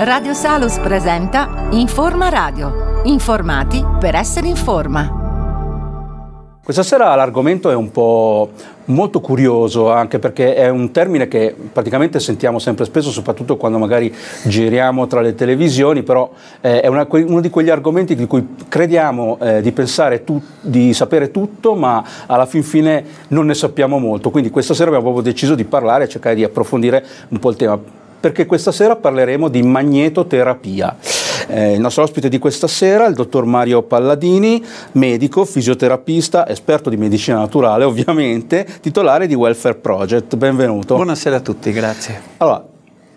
Radio Salus presenta Informa Radio. Informati per essere in forma. Questa sera l'argomento è un po' molto curioso anche perché è un termine che praticamente sentiamo sempre spesso, soprattutto quando magari giriamo tra le televisioni, però eh, è una, uno di quegli argomenti di cui crediamo eh, di pensare tu, di sapere tutto, ma alla fin fine non ne sappiamo molto. Quindi questa sera abbiamo proprio deciso di parlare e cercare di approfondire un po' il tema perché questa sera parleremo di magnetoterapia. Eh, il nostro ospite di questa sera è il dottor Mario Palladini, medico, fisioterapista, esperto di medicina naturale ovviamente, titolare di Welfare Project. Benvenuto. Buonasera a tutti, grazie. Allora,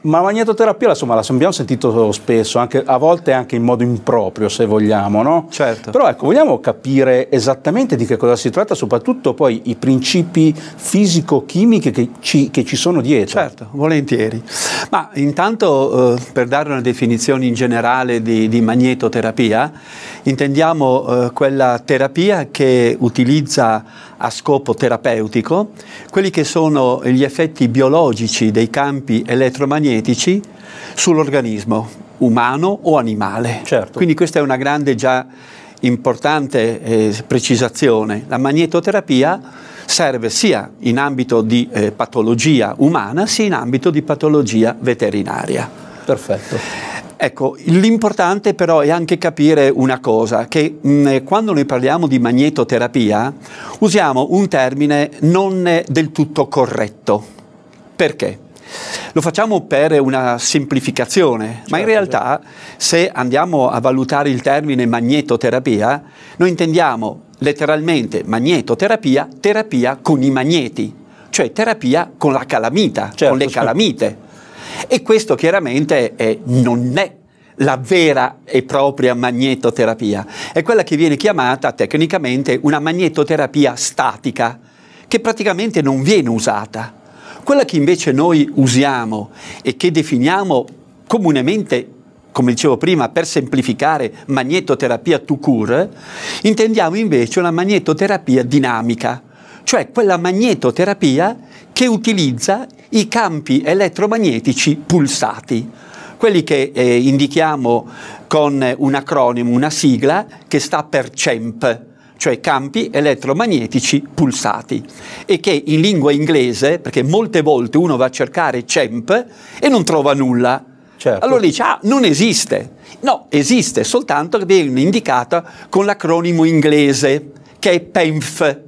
ma la magnetoterapia insomma, la abbiamo sentito spesso, anche, a volte anche in modo improprio se vogliamo, no? Certo. Però ecco, vogliamo capire esattamente di che cosa si tratta, soprattutto poi i principi fisico-chimici che ci, che ci sono dietro. Certo, volentieri. Ma intanto eh, per dare una definizione in generale di, di magnetoterapia, intendiamo eh, quella terapia che utilizza a scopo terapeutico quelli che sono gli effetti biologici dei campi elettromagnetici sull'organismo umano o animale. Certo. Quindi questa è una grande già importante eh, precisazione. La magnetoterapia serve sia in ambito di eh, patologia umana sia in ambito di patologia veterinaria. Perfetto. Ecco, l'importante però è anche capire una cosa, che mh, quando noi parliamo di magnetoterapia usiamo un termine non del tutto corretto. Perché? Lo facciamo per una semplificazione, certo, ma in certo, realtà certo. se andiamo a valutare il termine magnetoterapia, noi intendiamo letteralmente magnetoterapia, terapia con i magneti, cioè terapia con la calamita, certo, con le calamite. E questo chiaramente è, non è la vera e propria magnetoterapia, è quella che viene chiamata tecnicamente una magnetoterapia statica, che praticamente non viene usata. Quella che invece noi usiamo e che definiamo comunemente come dicevo prima, per semplificare magnetoterapia to cure, intendiamo invece una magnetoterapia dinamica, cioè quella magnetoterapia che utilizza i campi elettromagnetici pulsati, quelli che eh, indichiamo con un acronimo, una sigla che sta per CEMP, cioè campi elettromagnetici pulsati, e che in lingua inglese, perché molte volte uno va a cercare CEMP e non trova nulla. Certo. Allora dice, ah, non esiste. No, esiste, soltanto che viene indicata con l'acronimo inglese, che è PEMF,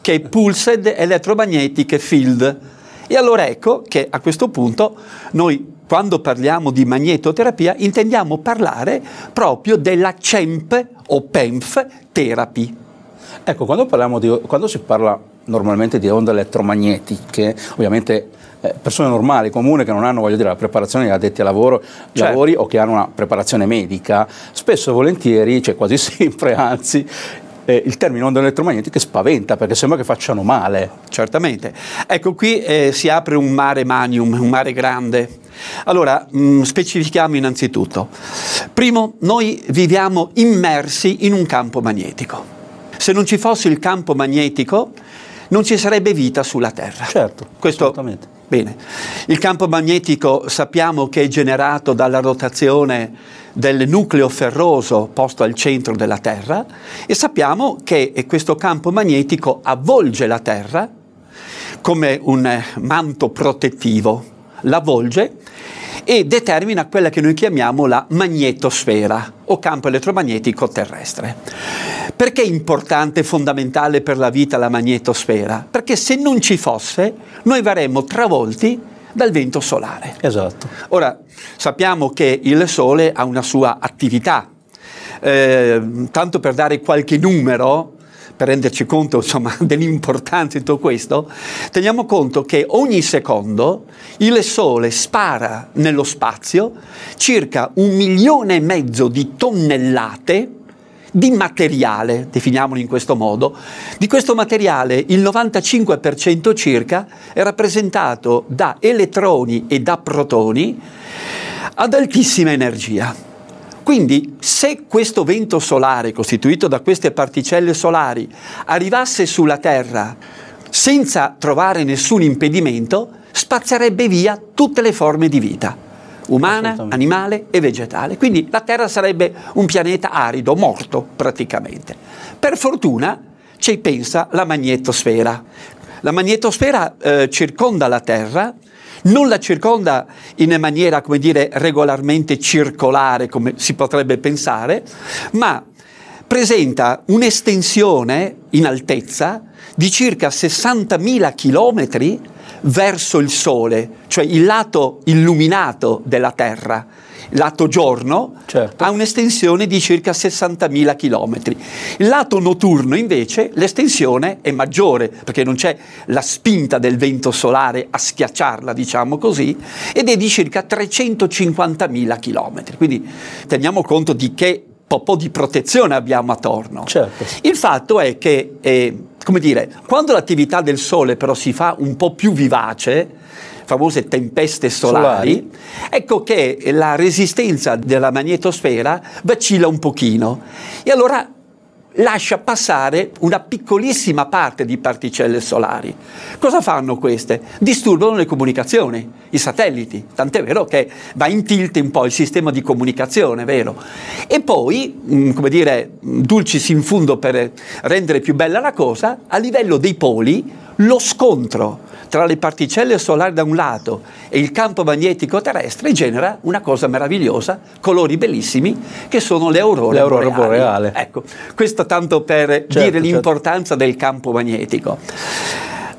che è Pulsed Electromagnetic Field. E allora ecco che a questo punto noi quando parliamo di magnetoterapia intendiamo parlare proprio della CEMP o PEMF therapy. Ecco, quando, di, quando si parla normalmente di onde elettromagnetiche, ovviamente eh, persone normali, comuni, che non hanno dire, la preparazione di addetti a lavoro, certo. lavori o che hanno una preparazione medica, spesso e volentieri, cioè quasi sempre anzi, eh, il termine onde elettromagnetiche spaventa perché sembra che facciano male. Certamente. Ecco, qui eh, si apre un mare manium, un mare grande. Allora, mh, mm, specifichiamo innanzitutto. Primo, noi viviamo immersi in un campo magnetico. Se non ci fosse il campo magnetico, non ci sarebbe vita sulla Terra. Certo, Questo. Bene. Il campo magnetico sappiamo che è generato dalla rotazione del nucleo ferroso posto al centro della Terra e sappiamo che questo campo magnetico avvolge la Terra come un manto protettivo, l'avvolge e determina quella che noi chiamiamo la magnetosfera o campo elettromagnetico terrestre. Perché è importante e fondamentale per la vita la magnetosfera? Perché se non ci fosse noi verremmo travolti dal vento solare. Esatto. Ora, sappiamo che il Sole ha una sua attività. Eh, tanto per dare qualche numero, per renderci conto insomma, dell'importanza di tutto questo, teniamo conto che ogni secondo il Sole spara nello spazio circa un milione e mezzo di tonnellate di materiale, definiamolo in questo modo. Di questo materiale il 95% circa è rappresentato da elettroni e da protoni ad altissima energia. Quindi se questo vento solare, costituito da queste particelle solari, arrivasse sulla Terra senza trovare nessun impedimento, spazzerebbe via tutte le forme di vita. umana, animale e vegetale. Quindi la Terra sarebbe un pianeta arido, morto praticamente. Per fortuna ci pensa la magnetosfera. La magnetosfera eh, circonda la Terra, non la circonda in maniera, come dire, regolarmente circolare, come si potrebbe pensare, ma presenta un'estensione in altezza di circa 60.000 chilometri verso il Sole, cioè il lato illuminato della Terra, lato giorno, certo. ha un'estensione di circa 60.000 km. Il lato notturno invece l'estensione è maggiore perché non c'è la spinta del vento solare a schiacciarla, diciamo così, ed è di circa 350.000 km. Quindi teniamo conto di che po' di protezione abbiamo attorno. Certo. Il fatto è che, eh, come dire, quando l'attività del Sole però si fa un po' più vivace, famose tempeste solari, solari, ecco che la resistenza della magnetosfera vacilla un pochino. E allora lascia passare una piccolissima parte di particelle solari. Cosa fanno queste? Disturbano le comunicazioni, i satelliti, tant'è vero che va in tilt un po' il sistema di comunicazione, vero? E poi, mm, come dire, dulcis in fundo per rendere più bella la cosa, a livello dei poli, lo scontro tra le particelle solari da un lato e il campo magnetico terrestre genera una cosa meravigliosa, colori bellissimi, che sono le aurore, le aurore boreali. Ecco, questo tanto per certo, dire certo. l'importanza del campo magnetico.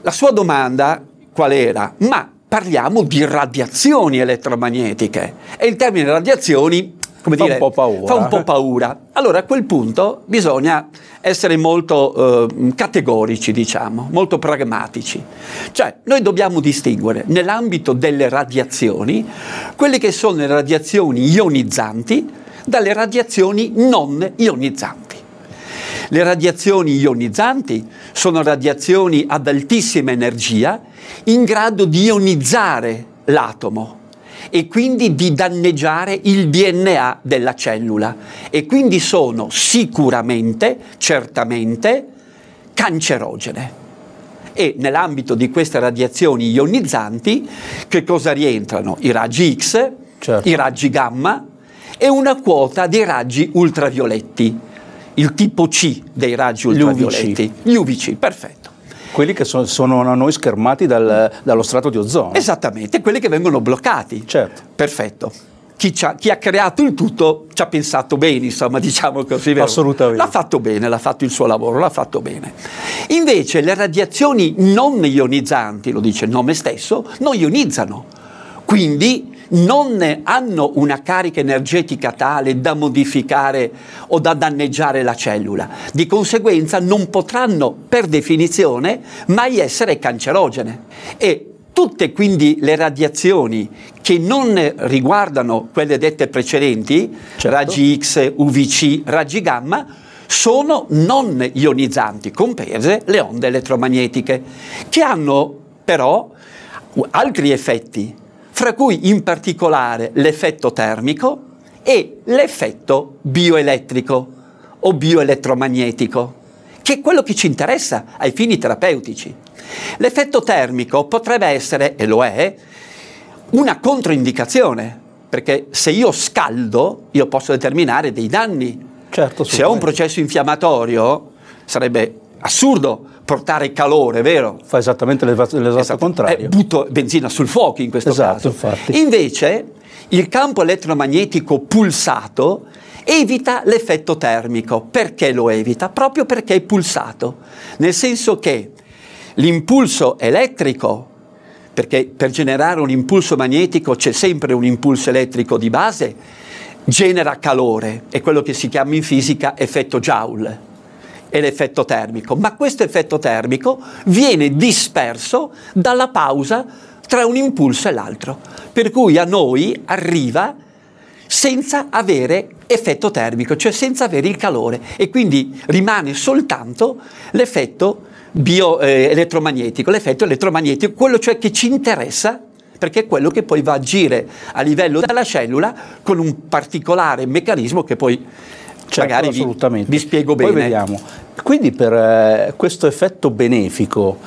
La sua domanda qual era? Ma parliamo di radiazioni elettromagnetiche e il termine radiazioni come fa dire, un fa un po' paura. Allora a quel punto bisogna essere molto eh, categorici, diciamo, molto pragmatici. Cioè, noi dobbiamo distinguere nell'ambito delle radiazioni quelle che sono le radiazioni ionizzanti dalle radiazioni non ionizzanti. Le radiazioni ionizzanti sono radiazioni ad altissima energia in grado di ionizzare l'atomo e quindi di danneggiare il DNA della cellula e quindi sono sicuramente, certamente, cancerogene. E nell'ambito di queste radiazioni ionizzanti che cosa rientrano? I raggi X, certo. i raggi gamma e una quota dei raggi ultravioletti, il tipo C dei raggi ultravioletti, gli UVC, perfetto quelli che so, sono a noi schermati dal, dallo strato di ozono. Esattamente, quelli che vengono bloccati. Certo. Perfetto. Chi, chi, ha creato il tutto ci ha pensato bene, insomma, diciamo così. Vero? Assolutamente. L'ha fatto bene, l'ha fatto il suo lavoro, l'ha fatto bene. Invece le radiazioni non ionizzanti, lo dice il nome stesso, non ionizzano. Quindi non hanno una carica energetica tale da modificare o da danneggiare la cellula. Di conseguenza non potranno, per definizione, mai essere cancerogene. E tutte quindi le radiazioni che non riguardano quelle dette precedenti, certo. raggi X, UVC, raggi gamma, sono non ionizzanti, comprese le onde elettromagnetiche, che hanno però altri effetti fra cui in particolare l'effetto termico e l'effetto bioelettrico o bioelettromagnetico, che è quello che ci interessa ai fini terapeutici. L'effetto termico potrebbe essere, e lo è, una controindicazione, perché se io scaldo io posso determinare dei danni. Certo, se ho un processo infiammatorio sarebbe assurdo portare calore, vero? Fa esattamente l'esatto, esatto. contrario. Eh, butto benzina sul fuoco in questo esatto, caso. Infatti. Invece il campo elettromagnetico pulsato evita l'effetto termico. Perché lo evita? Proprio perché è pulsato. Nel senso che l'impulso elettrico, perché per generare un impulso magnetico c'è sempre un impulso elettrico di base, genera calore, è quello che si chiama in fisica effetto Joule è l'effetto termico, ma questo effetto termico viene disperso dalla pausa tra un impulso e l'altro, per cui a noi arriva senza avere effetto termico, cioè senza avere il calore. E quindi rimane soltanto l'effetto bio, eh, elettromagnetico, l'effetto elettromagnetico, quello cioè che ci interessa perché è quello che poi va a agire a livello della cellula con un particolare meccanismo che poi certo, magari vi, vi, spiego bene. Poi vediamo. Quindi per eh, questo effetto benefico,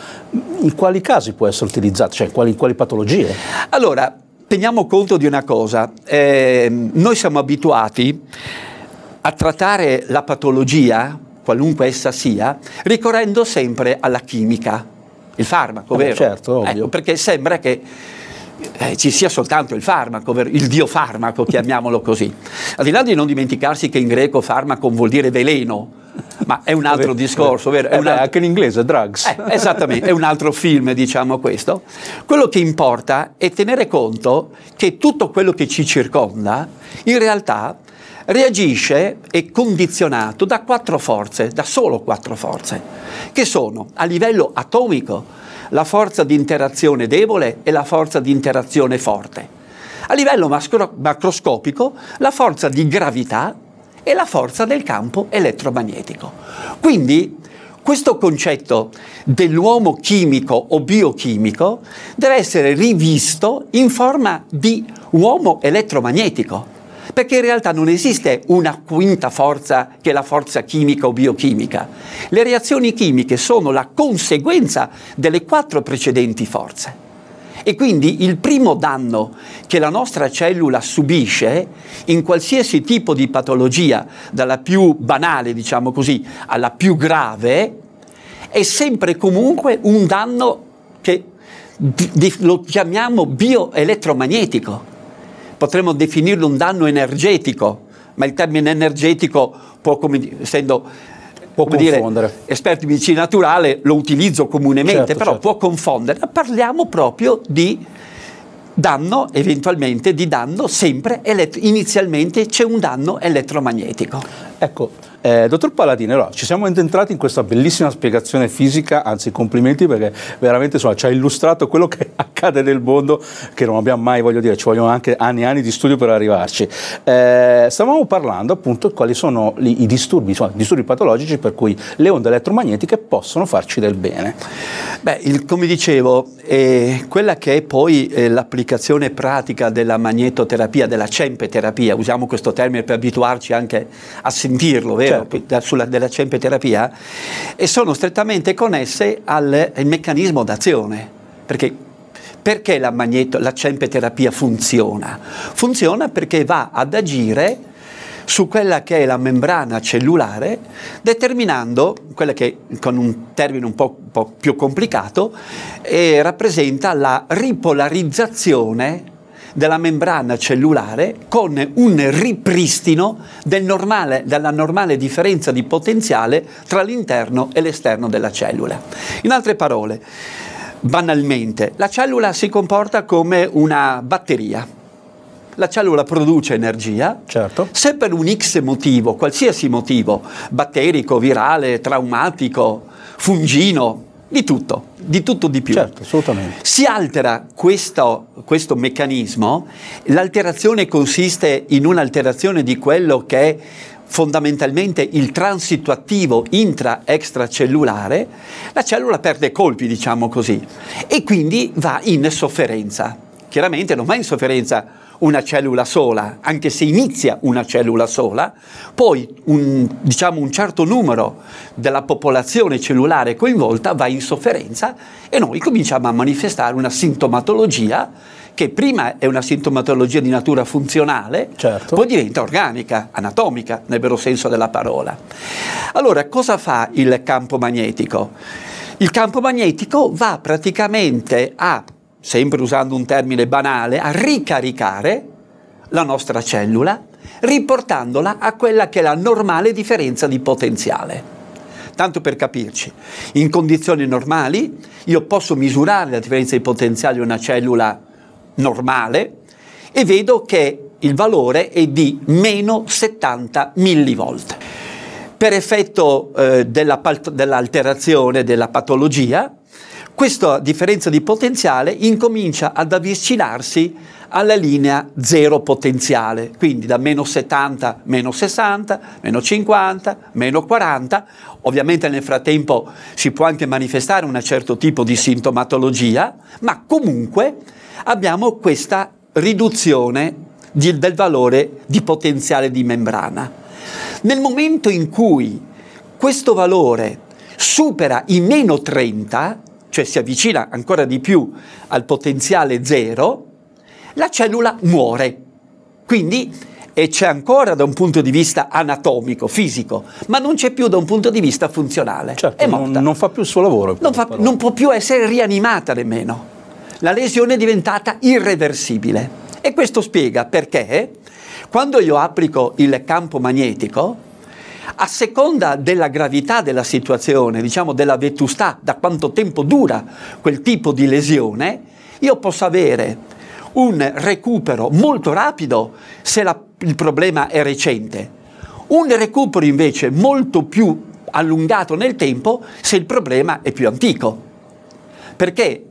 in quali casi può essere utilizzato? Cioè in quali, in quali patologie? Allora, teniamo conto di una cosa, eh, noi siamo abituati a trattare la patologia, qualunque essa sia, ricorrendo sempre alla chimica, il farmaco, Eh, vero? certo, ovvio. Ecco, perché sembra che eh, ci sia soltanto il farmaco, il dio farmaco, chiamiamolo così. Al di là di non dimenticarsi che in greco farmaco vuol dire veleno, ma è un altro discorso, vero? È Eh un beh, Anche in inglese, drugs. eh, esattamente, è un altro film, diciamo questo. Quello che importa è tenere conto che tutto quello che ci circonda, in realtà, reagisce e condizionato da quattro forze, da solo quattro forze, che sono a livello atomico la forza di interazione debole e la forza di interazione forte. A livello mascro- macroscopico la forza di gravità e la forza del campo elettromagnetico. Quindi questo concetto dell'uomo chimico o biochimico deve essere rivisto in forma di uomo elettromagnetico, perché in realtà non esiste una quinta forza che è la forza chimica o biochimica. Le reazioni chimiche sono la conseguenza delle quattro precedenti forze. E quindi il primo danno che la nostra cellula subisce in qualsiasi tipo di patologia, dalla più banale, diciamo così, alla più grave, è sempre comunque un danno che lo chiamiamo bioelettromagnetico. Potremmo definirlo un danno energetico, ma il termine energetico può, come essendo Può come dire, esperto di medicina naturale, lo utilizzo comunemente, Certo, però certo. può confondere. Parliamo proprio di danno, eventualmente di danno sempre inizialmente c'è un danno elettromagnetico. Ecco, eh, dottor Paladini, allora, ci siamo entrati in questa bellissima spiegazione fisica, anzi complimenti perché veramente insomma, ci ha illustrato quello che accade nel mondo che non abbiamo mai, voglio dire, ci vogliono anche anni e anni di studio per arrivarci. Eh, stavamo parlando appunto di quali sono i disturbi, insomma, disturbi patologici per cui le onde elettromagnetiche possono farci del bene. Beh, il- come dicevo, eh, quella che è poi eh, l'applicazione pratica della magnetoterapia, della cempeterapia, usiamo questo termine per abituarci anche a sentirlo, vero? Certo. Da- sulla- della cempeterapia, e sono strettamente connesse al, al meccanismo d'azione. Perché, perché la, magneto- la cempeterapia funziona? Funziona perché va ad agire su quella che è la membrana cellulare, determinando quella che con un termine un po', un po' più complicato eh, rappresenta la ripolarizzazione della membrana cellulare con un ripristino del normale- della normale differenza di potenziale tra l'interno e l'esterno della cellula. In altre parole, banalmente, la cellula si comporta come una batteria. La cellula produce energia, Certo. se per un X motivo, qualsiasi motivo, batterico, virale, traumatico, fungino, di tutto, di tutto di più. Certo, assolutamente. Si altera questo, questo meccanismo, l'alterazione consiste in un'alterazione di quello che è fondamentalmente il transito attivo intra-extracellulare, la cellula perde colpi, diciamo così, e quindi va in sofferenza. Chiaramente non va in sofferenza una cellula sola, anche se inizia una cellula sola, poi un, diciamo un certo numero della popolazione cellulare coinvolta va in sofferenza e noi cominciamo a manifestare una sintomatologia che prima è una sintomatologia di natura funzionale, Certo. poi diventa organica, anatomica, nel vero senso della parola. Allora, cosa fa il campo magnetico? Il campo magnetico va praticamente a, sempre usando un termine banale, a ricaricare la nostra cellula, riportandola a quella che è la normale differenza di potenziale. Tanto per capirci, in condizioni normali io posso misurare la differenza di potenziale di una cellula normale e vedo che il valore è di meno 70 millivolt. Per effetto eh, della dell'alterazione della patologia, questa differenza di potenziale incomincia ad avvicinarsi alla linea zero potenziale, quindi da meno 70, meno 60, meno 50, meno 40. Ovviamente nel frattempo si può anche manifestare un certo tipo di sintomatologia, ma comunque abbiamo questa riduzione di- del valore di potenziale di membrana. Nel momento in cui questo valore supera i meno 30, cioè si avvicina ancora di più al potenziale zero, la cellula muore. Quindi e c'è ancora da un punto di vista anatomico, fisico, ma non c'è più da un punto di vista funzionale. Certo, è morta. Non, non fa più il suo lavoro. Non, fa, non può più essere rianimata nemmeno. La lesione è diventata irreversibile. E questo spiega perché quando io applico il campo magnetico, a seconda della gravità della situazione, diciamo della vetustà, da quanto tempo dura quel tipo di lesione, io posso avere un recupero molto rapido se la, il problema è recente, un recupero invece molto più allungato nel tempo se il problema è più antico. Perché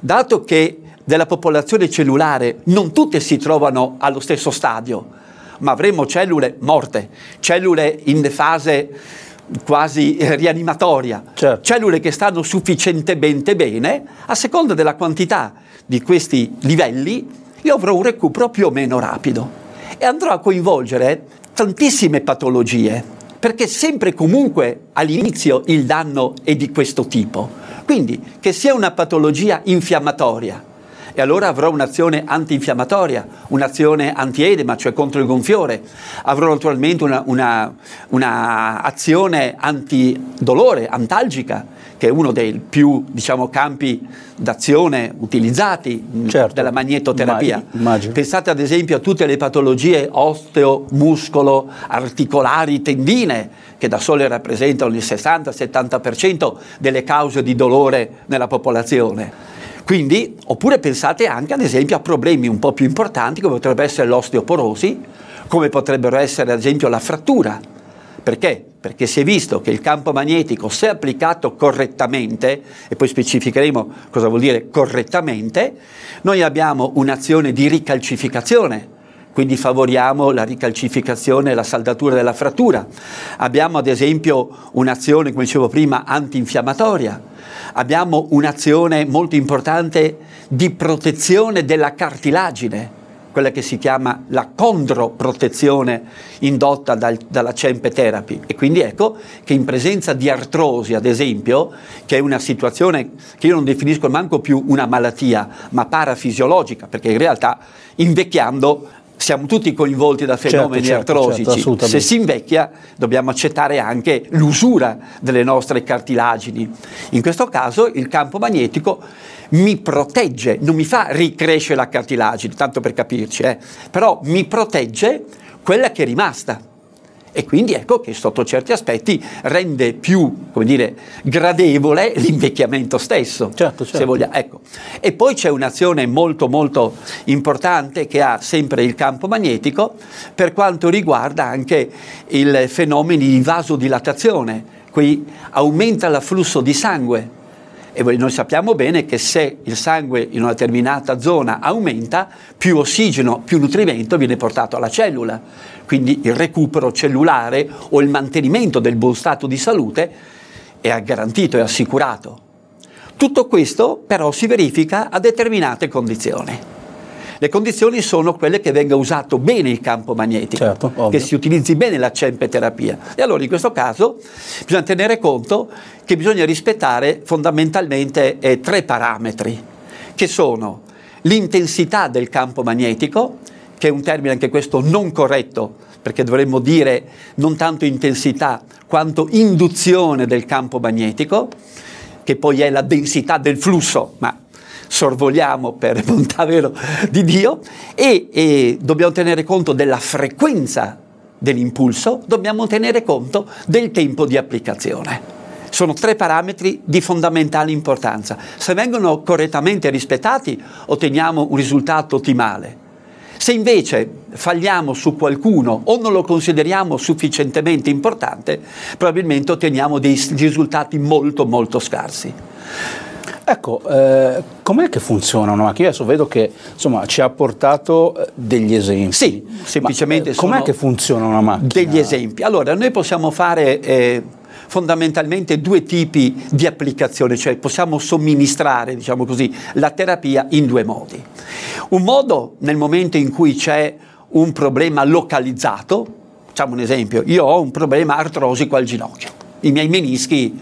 dato che della popolazione cellulare non tutte si trovano allo stesso stadio, ma avremo cellule morte, cellule in fase quasi rianimatoria, certo. cellule che stanno sufficientemente bene, a seconda della quantità di questi livelli, io avrò un recupero più o meno rapido e andrò a coinvolgere tantissime patologie, perché sempre e comunque all'inizio il danno è di questo tipo. Quindi che sia una patologia infiammatoria, e allora avrò un'azione antinfiammatoria, un'azione antiedema, cioè contro il gonfiore, avrò naturalmente un'azione una, una antidolore, antalgica, che è uno dei più diciamo, campi d'azione utilizzati certo. della magnetoterapia. Immagino. Pensate ad esempio a tutte le patologie osteo, muscolo, articolari, tendine, che da sole rappresentano il 60-70% delle cause di dolore nella popolazione. Quindi, oppure pensate anche ad esempio a problemi un po' più importanti come potrebbe essere l'osteoporosi, come potrebbero essere ad esempio la frattura. Perché? Perché si è visto che il campo magnetico, se applicato correttamente, e poi specificheremo cosa vuol dire correttamente, noi abbiamo un'azione di ricalcificazione, quindi favoriamo la ricalcificazione e la saldatura della frattura. Abbiamo ad esempio un'azione, come dicevo prima, antinfiammatoria. Abbiamo un'azione molto importante di protezione della cartilagine, quella che si chiama la condroprotezione indotta dal, dalla CEMPE therapy. E quindi ecco che in presenza di artrosi, ad esempio, che è una situazione che io non definisco manco più una malattia, ma parafisiologica, perché in realtà invecchiando siamo tutti coinvolti da certo, fenomeni certo, artrosici. Certo, Se si invecchia dobbiamo accettare anche l'usura delle nostre cartilagini. In questo caso il campo magnetico mi protegge, non mi fa ricrescere la cartilagine, tanto per capirci, eh, però mi protegge quella che è rimasta. E quindi ecco che sotto certi aspetti rende più, come dire, gradevole l'invecchiamento stesso. Certo, certo. Ecco. E poi c'è un'azione molto molto importante che ha sempre il campo magnetico per quanto riguarda anche i fenomeni di vasodilatazione. Qui aumenta l'afflusso di sangue e noi sappiamo bene che se il sangue in una determinata zona aumenta, più ossigeno, più nutrimento viene portato alla cellula. Quindi il recupero cellulare o il mantenimento del buon stato di salute è garantito, è assicurato. Tutto questo però si verifica a determinate condizioni. Le condizioni sono quelle che venga usato bene il campo magnetico, certo, che si utilizzi bene la CEMPE-terapia. E allora in questo caso bisogna tenere conto che bisogna rispettare fondamentalmente eh, tre parametri, che sono l'intensità del campo magnetico, che è un termine anche questo non corretto, perché dovremmo dire non tanto intensità quanto induzione del campo magnetico, che poi è la densità del flusso, ma sorvoliamo per bontà vero di Dio e, e dobbiamo tenere conto della frequenza dell'impulso, dobbiamo tenere conto del tempo di applicazione. Sono tre parametri di fondamentale importanza. Se vengono correttamente rispettati otteniamo un risultato ottimale. Se invece falliamo su qualcuno o non lo consideriamo sufficientemente importante, probabilmente otteniamo dei risultati molto molto scarsi. Ecco, eh, com'è che funziona una macchina? Io adesso vedo che insomma, ci ha portato eh, degli esempi. Sì, semplicemente Ma, eh, com'è che funziona una macchina? Degli esempi. Allora, noi possiamo fare eh, fondamentalmente due tipi di applicazione, cioè possiamo somministrare, diciamo così, la terapia in due modi. Un modo nel momento in cui c'è un problema localizzato, facciamo un esempio, io ho un problema artrosico al ginocchio, i miei menischi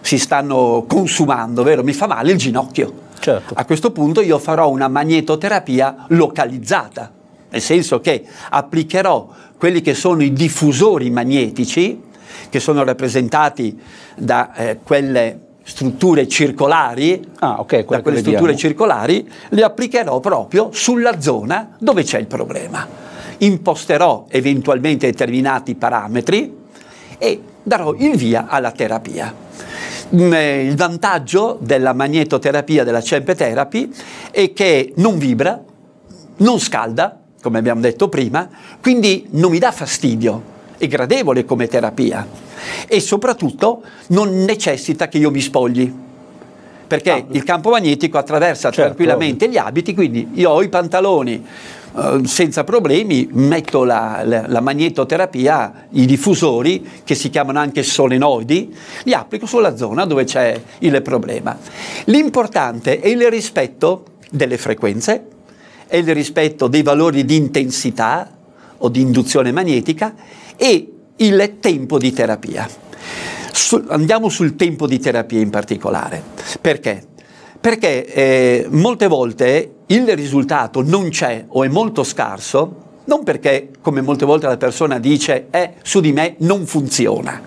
si stanno consumando, vero? Mi fa male il ginocchio. Certo. A questo punto io farò una magnetoterapia localizzata, nel senso che applicherò quelli che sono i diffusori magnetici, che sono rappresentati da eh, quelle strutture circolari, ah, okay, da quelle strutture circolari, le applicherò proprio sulla zona dove c'è il problema. Imposterò eventualmente determinati parametri e darò il via alla terapia. Mm, eh, il vantaggio della magnetoterapia, della CEMP therapy, è che non vibra, non scalda, come abbiamo detto prima, quindi non mi dà fastidio, è gradevole come terapia e soprattutto non necessita che io mi spogli perché ah. il campo magnetico attraversa certo, tranquillamente gli abiti, quindi io ho i pantaloni eh, senza problemi, metto la, la, la, magnetoterapia, i diffusori che si chiamano anche solenoidi, li applico sulla zona dove c'è il problema. L'importante è il rispetto delle frequenze, è il rispetto dei valori di intensità o di induzione magnetica e il tempo di terapia. Su, andiamo sul tempo di terapia in particolare. Perché? Perché eh, molte volte il risultato non c'è o è molto scarso, non perché, come molte volte la persona dice, eh, su di me non funziona,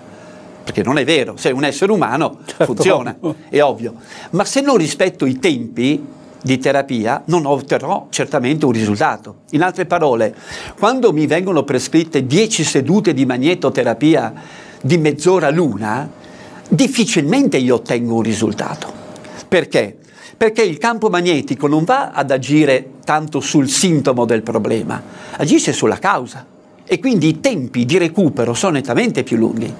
perché non è vero, sei un essere umano, certo. funziona, è ovvio, ma se non rispetto i tempi, di terapia non otterrò certamente un risultato. In altre parole, quando mi vengono prescritte 10 sedute di magnetoterapia di mezz'ora l'una, difficilmente io ottengo un risultato. Perché? Perché il campo magnetico non va ad agire tanto sul sintomo del problema, agisce sulla causa e quindi i tempi di recupero sono nettamente più lunghi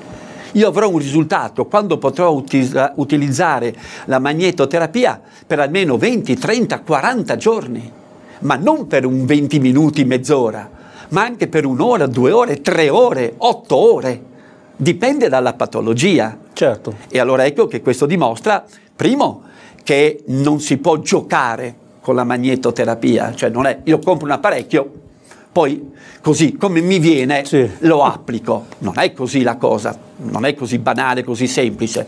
io avrò un risultato quando potrò utilizza- utilizzare la magnetoterapia per almeno 20, 30, 40 giorni, ma non per un 20 minuti, mezz'ora, ma anche per un'ora, due ore, tre ore, otto ore. Dipende dalla patologia. Certo. E allora ecco che questo dimostra, primo, che non si può giocare con la magnetoterapia, cioè non è io compro un apparecchio, poi così come mi viene sì. lo applico. Non è così la cosa, non è così banale, così semplice.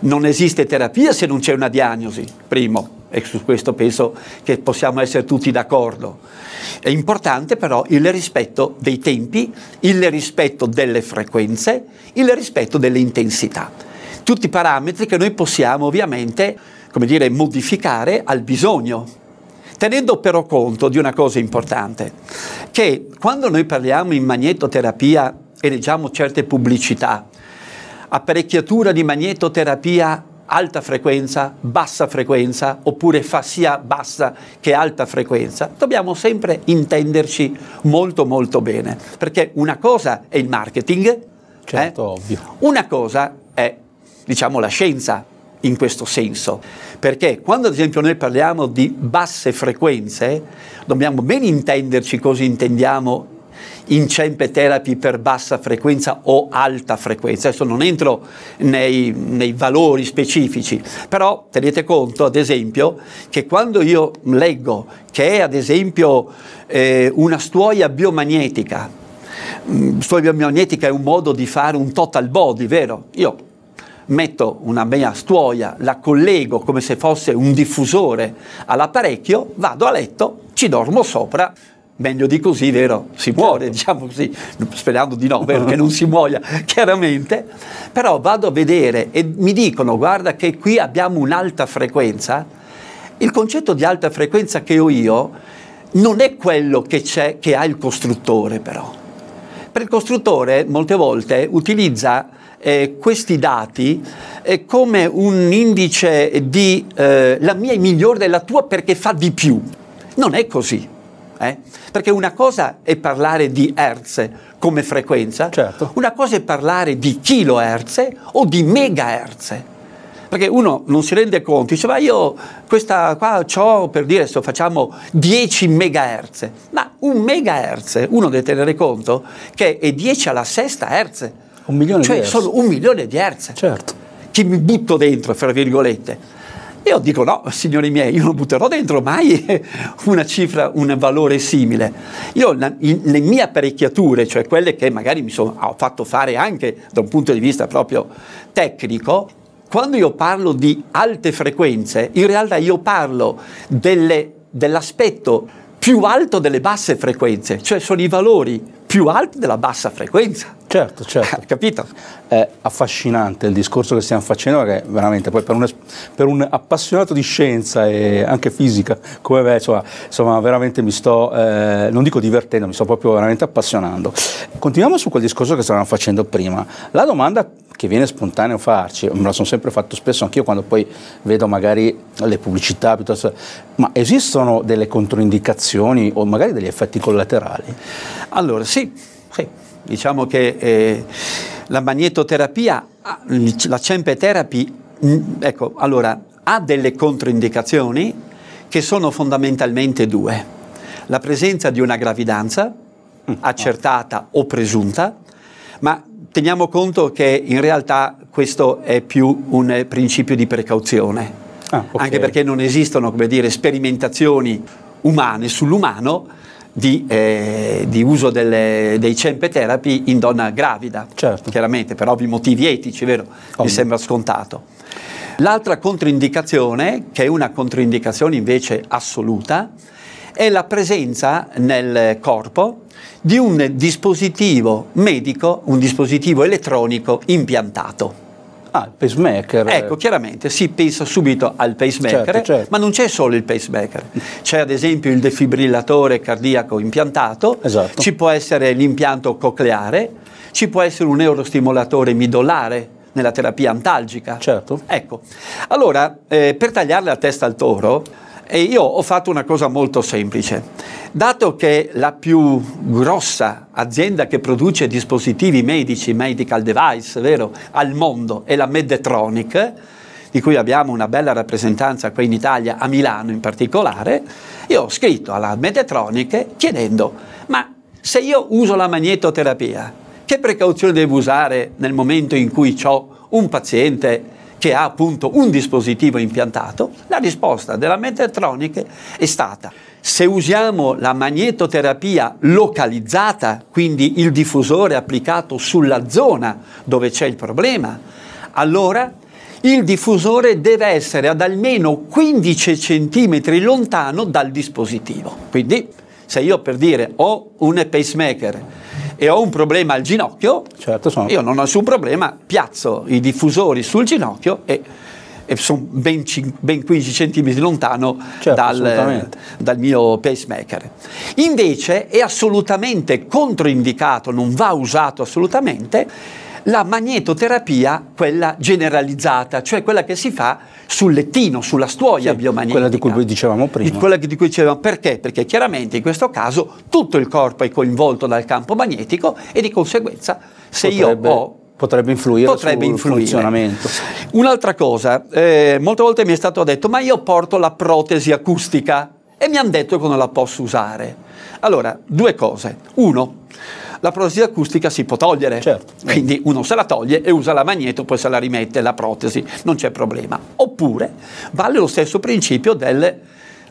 Non esiste terapia se non c'è una diagnosi, primo, e su questo penso che possiamo essere tutti d'accordo. È importante però il rispetto dei tempi, il rispetto delle frequenze, il rispetto delle intensità. Tutti parametri che noi possiamo ovviamente, come dire, modificare al bisogno tenendo però conto di una cosa importante, che quando noi parliamo in magnetoterapia e leggiamo certe pubblicità, apparecchiatura di magnetoterapia alta frequenza, bassa frequenza, oppure fa sia bassa che alta frequenza, dobbiamo sempre intenderci molto molto bene, perché una cosa è il marketing, certo, eh? una cosa è diciamo la scienza, in questo senso, perché quando ad esempio noi parliamo di basse frequenze, dobbiamo ben intenderci cosa intendiamo in CEMPE therapy per bassa frequenza o alta frequenza. Adesso non entro nei, nei, valori specifici, però tenete conto ad esempio che quando io leggo che è ad esempio eh, una stuoia biomagnetica, mm, stuoia biomagnetica è un modo di fare un total body, vero? Io metto una mia stuoia, la collego come se fosse un diffusore all'apparecchio, vado a letto, ci dormo sopra, meglio di così, vero? Si muore, diciamo così, sperando di no, vero? Che non si muoia, chiaramente, però vado a vedere e mi dicono, guarda che qui abbiamo un'alta frequenza, il concetto di alta frequenza che ho io non è quello che, c'è, che ha il costruttore però. Per il costruttore molte volte utilizza eh, questi dati eh, come un indice di eh, la mia è migliore della tua perché fa di più. Non è così. Eh? Perché una cosa è parlare di hertz come frequenza, certo. una cosa è parlare di kilohertz o di megahertz. Perché uno non si rende conto, dice ma io questa qua ho per dire se facciamo 10 megahertz, ma un megahertz uno deve tenere conto che è 10 alla sesta hertz. Un milione cioè di sono un milione di hertz. Certo. Che mi butto dentro, fra virgolette. Io dico no, signori miei, io non butterò dentro mai una cifra, un valore simile. Io le mie apparecchiature, cioè quelle che magari mi sono, ho fatto fare anche da un punto di vista proprio tecnico, quando io parlo di alte frequenze, in realtà io parlo delle, dell'aspetto più alto delle basse frequenze, cioè sono i valori più alti della bassa frequenza. Certo, certo. Capito? È affascinante il discorso che stiamo facendo perché veramente poi per un, per un appassionato di scienza e anche fisica come me, insomma, insomma veramente mi sto, eh, non dico divertendo, mi sto proprio veramente appassionando. Continuiamo su quel discorso che stavamo facendo prima. La domanda che viene spontaneo farci, me la sono sempre fatto spesso anch'io quando poi vedo magari le pubblicità, piuttosto, ma esistono delle controindicazioni o magari degli effetti collaterali? Allora sì, sì. diciamo che eh, la magnetoterapia, la CEMPE therapy, ecco, allora, ha delle controindicazioni che sono fondamentalmente due. La presenza di una gravidanza mm. accertata o presunta, ma teniamo conto che in realtà questo è più un principio di precauzione, ah, okay. anche perché non esistono come dire, sperimentazioni umane sull'umano di, eh, di uso delle, dei CEMPE therapy in donna gravida, certo. chiaramente per ovvi motivi etici, vero? Ovvio. Mi sembra scontato. L'altra controindicazione, che è una controindicazione invece assoluta, è la presenza nel corpo di un dispositivo medico, un dispositivo elettronico impiantato. Ah, il pacemaker. Ecco, chiaramente si pensa subito al pacemaker, certo, certo. ma non c'è solo il pacemaker. C'è ad esempio il defibrillatore cardiaco impiantato, esatto. ci può essere l'impianto cocleare, ci può essere un neurostimolatore midolare nella terapia antalgica. Certo. Ecco, allora, eh, per tagliare la testa al toro, e io ho fatto una cosa molto semplice. Dato che la più grossa azienda che produce dispositivi medici, medical device, vero, al mondo è la Medtronic, di cui abbiamo una bella rappresentanza qui in Italia, a Milano in particolare, io ho scritto alla Medtronic chiedendo, ma se io uso la magnetoterapia, che precauzioni devo usare nel momento in cui ho un paziente che ha appunto un dispositivo impiantato, la risposta della Medtronic è stata se usiamo la magnetoterapia localizzata, quindi il diffusore applicato sulla zona dove c'è il problema, allora il diffusore deve essere ad almeno 15 cm lontano dal dispositivo. Quindi se io per dire ho un pacemaker e ho un problema al ginocchio, certo, sono... io non ho nessun problema, piazzo i diffusori sul ginocchio e, e sono ben, ben, 15 cm lontano certo, dal, dal, mio pacemaker. Invece è assolutamente controindicato, non va usato assolutamente la magnetoterapia, quella generalizzata, cioè quella che si fa sul lettino, sulla stuoia sì, biomagnetica. Quella di cui dicevamo prima. Quella di cui dicevamo perché? Perché chiaramente in questo caso tutto il corpo è coinvolto dal campo magnetico e di conseguenza se potrebbe, io ho potrebbe influire potrebbe sul influire. funzionamento. Un'altra cosa, eh, molte volte mi è stato detto ma io porto la protesi acustica e mi hanno detto che non la posso usare. Allora, due cose. Uno, la protesi acustica si può togliere, certo. quindi uno se la toglie e usa la magneto, poi se la rimette la protesi, non c'è problema. Oppure vale lo stesso principio del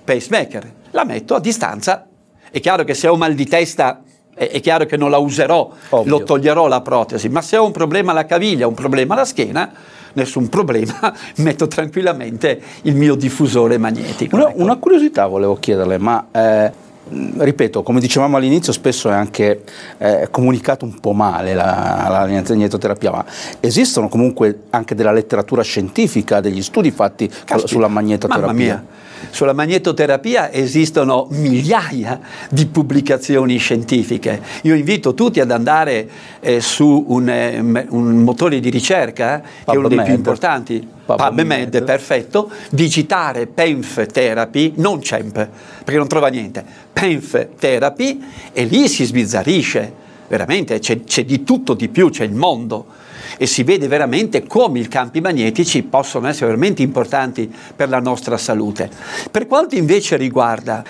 pacemaker, la metto a distanza, è chiaro che se ho mal di testa è, chiaro che non la userò, Ovvio. lo toglierò la protesi, ma se ho un problema alla caviglia, un problema alla schiena, nessun problema, metto tranquillamente il mio diffusore magnetico. Una, ecco. una curiosità volevo chiederle, ma eh, ripeto, come dicevamo all'inizio, spesso è anche eh, comunicato un po' male la, la magnetoterapia, ma esistono comunque anche della letteratura scientifica, degli studi fatti Caspita, sulla magnetoterapia. Mamma mia. Sulla magnetoterapia esistono migliaia di pubblicazioni scientifiche. Io invito tutti ad andare eh, su un, eh, un, motore di ricerca, che è uno dei più importanti, PubMed, perfetto, digitare PENF Therapy, non CEMP, perché non trova niente, PENF Therapy e lì si sbizzarrisce, veramente c'è, c'è di tutto di più, c'è il mondo. E si vede veramente come i campi magnetici possono essere veramente importanti per la nostra salute. Per quanto invece riguarda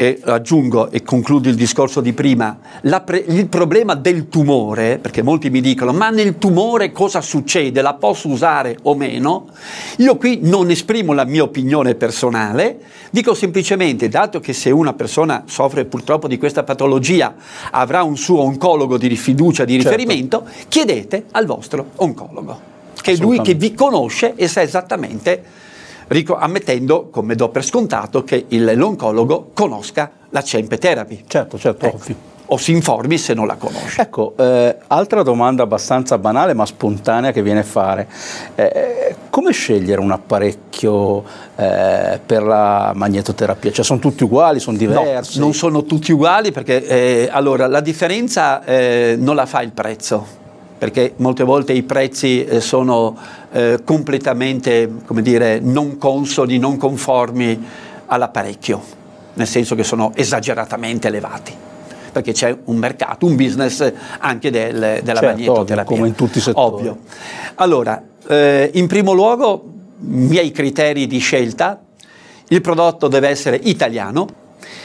e aggiungo e concludo il discorso di prima, pre- il problema del tumore, perché molti mi dicono ma nel tumore cosa succede, la posso usare o meno? Io qui non esprimo la mia opinione personale, dico semplicemente, dato che se una persona soffre purtroppo di questa patologia avrà un suo oncologo di fiducia, di certo. riferimento, chiedete al vostro oncologo che è lui che vi conosce e sa esattamente, ammettendo, come do per scontato, che il, l'oncologo conosca la CEMP therapy. Certo, certo, ecco. ovvio o si informi se non la conosce. Ecco, eh, altra domanda abbastanza banale ma spontanea che viene a fare. Eh, come scegliere un apparecchio eh, per la magnetoterapia? Cioè sono tutti uguali, sono diversi? No, non sono tutti uguali perché eh, allora, la differenza eh, non la fa il prezzo perché molte volte i prezzi eh, sono eh, completamente dire, non consoli, non conformi all'apparecchio, nel senso che sono esageratamente elevati perché c'è un mercato, un business anche del, della certo, magnetoterapia. Ovvio, come in tutti i settori. Ovvio. Allora, eh, in primo luogo, miei criteri di scelta, il prodotto deve essere italiano,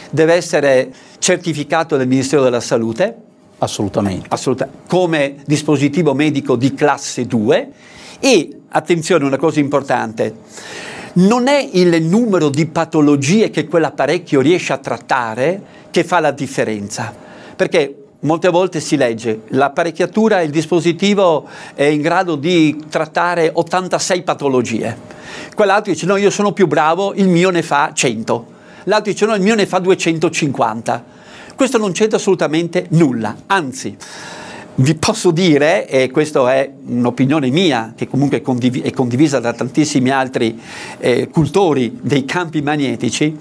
deve essere certificato dal Ministero della Salute. Assolutamente. Assoluta, come dispositivo medico di classe 2 e, attenzione, una cosa importante, non è il numero di patologie che quell'apparecchio riesce a trattare che fa la differenza, perché molte volte si legge l'apparecchiatura, il dispositivo è in grado di trattare 86 patologie, quell'altro dice no io sono più bravo, il mio ne fa 100, l'altro dice no il mio ne fa 250, questo non c'entra assolutamente nulla, anzi vi posso dire, e questa è un'opinione mia, che comunque è, condiv- è condivisa da tantissimi altri eh, cultori dei campi magnetici,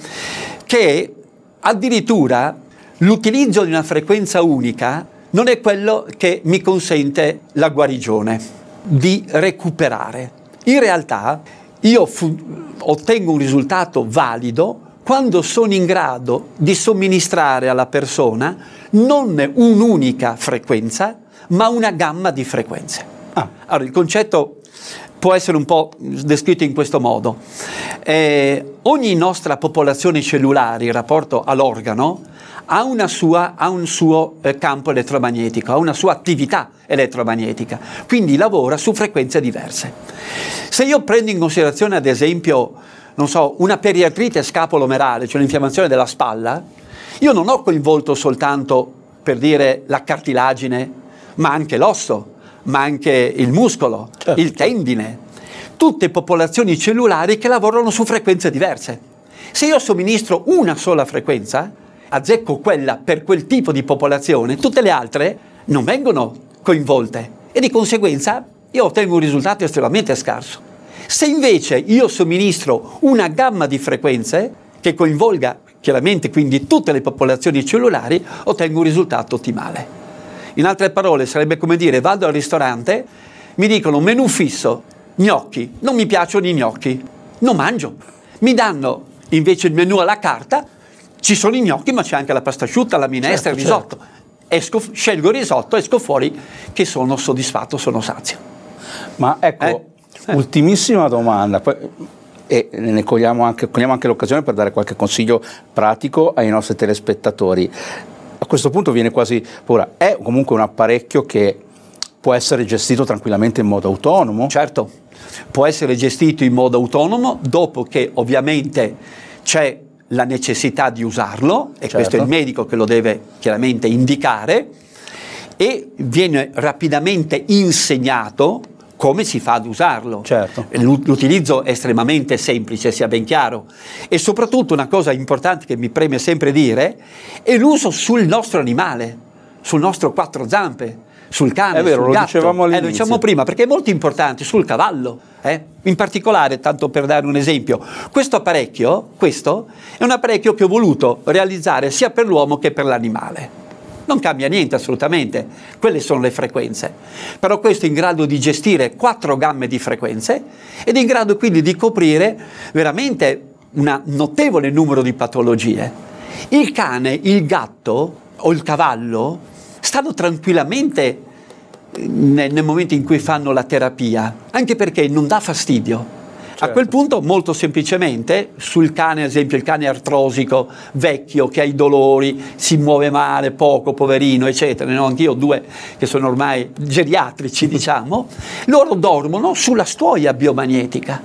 che addirittura l'utilizzo di una frequenza unica non è quello che mi consente la guarigione, di recuperare. In realtà io fu- ottengo un risultato valido quando sono in grado di somministrare alla persona non un'unica frequenza, ma una gamma di frequenze. Ah. Allora, il concetto può essere un po' descritto in questo modo. Eh, ogni nostra popolazione cellulare in rapporto all'organo ha, sua, ha un suo eh, campo elettromagnetico, ha una sua attività elettromagnetica, quindi lavora su frequenze diverse. Se io prendo in considerazione ad esempio, non so, una periatrite scapolomerale, cioè l'infiammazione della spalla, io non ho coinvolto soltanto, per dire, la cartilagine ma anche l'osso, ma anche il muscolo, certo. il tendine, tutte popolazioni cellulari che lavorano su frequenze diverse. Se io somministro una sola frequenza, azzecco quella per quel tipo di popolazione, tutte le altre non vengono coinvolte e di conseguenza io ottengo un risultato estremamente scarso. Se invece io somministro una gamma di frequenze che coinvolga chiaramente quindi tutte le popolazioni cellulari, ottengo un risultato ottimale. In altre parole sarebbe come dire vado al ristorante, mi dicono menù fisso, gnocchi, non mi piacciono i gnocchi, non mangio. Mi danno invece il menù alla carta, ci sono i gnocchi ma c'è anche la pasta asciutta, la minestra, certo, il risotto. Certo. Esco, scelgo il risotto, esco fuori che sono soddisfatto, sono sazio. Ma ecco, eh? Ultimissima domanda. e ne cogliamo anche, cogliamo anche l'occasione per dare qualche consiglio pratico ai nostri telespettatori a questo punto viene quasi paura. È comunque un apparecchio che può essere gestito tranquillamente in modo autonomo? Certo, può essere gestito in modo autonomo dopo che ovviamente c'è la necessità di usarlo, e certo. questo è il medico che lo deve chiaramente indicare, e viene rapidamente insegnato come si fa ad usarlo. Certo. L'utilizzo è estremamente semplice, sia ben chiaro. E soprattutto una cosa importante che mi preme sempre dire è l'uso sul nostro animale, sul nostro quattro zampe, sul cane, è vero, sul lo dicevamo all'inizio. Eh, lo diciamo prima, perché è molto importante, sul cavallo. Eh? In particolare, tanto per dare un esempio, questo apparecchio, questo, è un apparecchio che ho voluto realizzare sia per l'uomo che per l'animale. Non cambia niente assolutamente, quelle sono le frequenze. Però questo è in grado di gestire quattro gamme di frequenze ed è in grado quindi di coprire veramente un notevole numero di patologie. Il cane, il gatto o il cavallo stanno tranquillamente eh, nel momento in cui fanno la terapia, anche perché non dà fastidio a quel certo. punto, molto semplicemente, sul cane, ad esempio il cane artrosico, vecchio, che ha i dolori, si muove male, poco, poverino, eccetera, ne ho anch'io due che sono ormai geriatrici, diciamo, loro dormono sulla stuoia biomagnetica.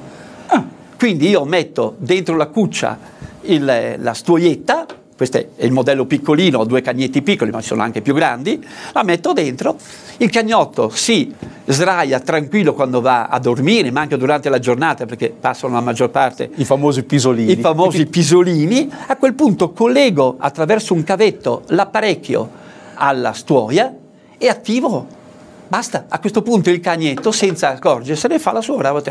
Ah. Quindi io metto dentro la cuccia il, la stuoietta, questo è il modello piccolino, ho due cagnetti piccoli, ma sono anche più grandi, la metto dentro, il cagnotto si sdraia tranquillo quando va a dormire, ma anche durante la giornata, perché passano la maggior parte i famosi pisolini. I famosi pisolini. A quel punto collego attraverso un cavetto l'apparecchio alla stuoia e attivo. Basta, a questo punto il cagnetto, senza accorgersene, fa la sua brava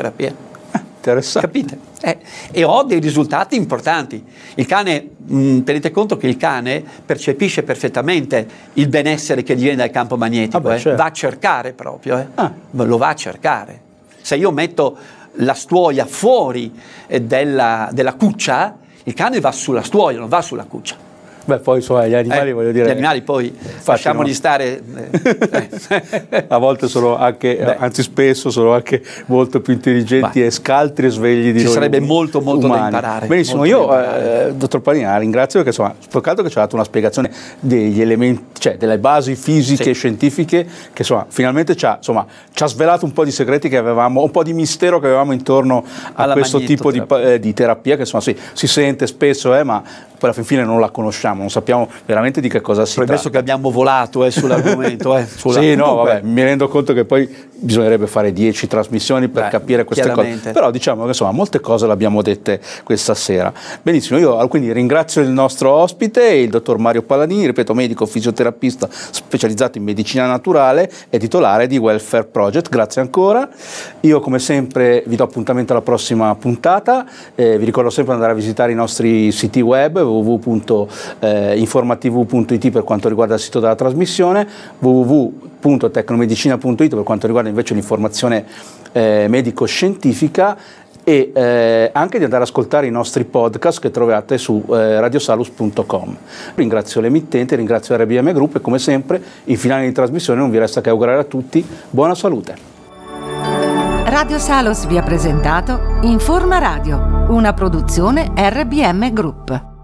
Interessante. Capite? Eh, e ho dei risultati importanti. Il cane, mh, mm, tenete conto che il cane percepisce perfettamente il benessere che gli viene dal campo magnetico, Vabbè, eh. certo. va a cercare proprio, eh. ah. lo va a cercare. Se io metto la stuoia fuori eh, della, della cuccia, il cane va sulla stuoia, non va sulla cuccia. Beh, poi insomma, gli animali, eh, voglio dire. Gli animali poi lasciamoli no? stare. Eh. A volte sono anche, Beh. anzi spesso sono anche molto più intelligenti Beh. e scaltri e svegli di Ci noi. sarebbe molto, molto umani. da imparare. Benissimo, io, eh, dottor Panina, ringrazio perché insomma, spoccato che ci ha dato una spiegazione degli elementi, cioè delle basi fisiche sì. e scientifiche che insomma, finalmente ci ha, insomma, ci ha, svelato un po' di segreti che avevamo, un po' di mistero che avevamo intorno a Alla questo tipo di, eh, di, terapia che insomma, sì, si sente spesso, eh, ma poi alla fin fine non la conosciamo, non sappiamo veramente di che cosa si Premesso tratta. che abbiamo volato eh, sull'argomento. Eh, sulla... Sì, no, vabbè, mi rendo conto che poi bisognerebbe fare 10 trasmissioni per Beh, capire queste cose, però diciamo che insomma molte cose le abbiamo dette questa sera. Benissimo, io quindi ringrazio il nostro ospite, il dottor Mario Palladini, ripeto, medico fisioterapista specializzato in medicina naturale e titolare di Welfare Project, grazie ancora. Io come sempre vi do appuntamento alla prossima puntata, eh, vi ricordo sempre di andare a visitare i nostri siti web www.informatv.it per quanto riguarda il sito della trasmissione, www.tecnomedicina.it per quanto riguarda invece l'informazione eh, medico-scientifica e eh, anche di andare ad ascoltare i nostri podcast che trovate su eh, radiosalus.com. Ringrazio l'emittente, ringrazio RBM Group e come sempre in finale di trasmissione non vi resta che augurare a tutti buona salute. Radio Salos vi ha presentato Informa Radio, una produzione RBM Group.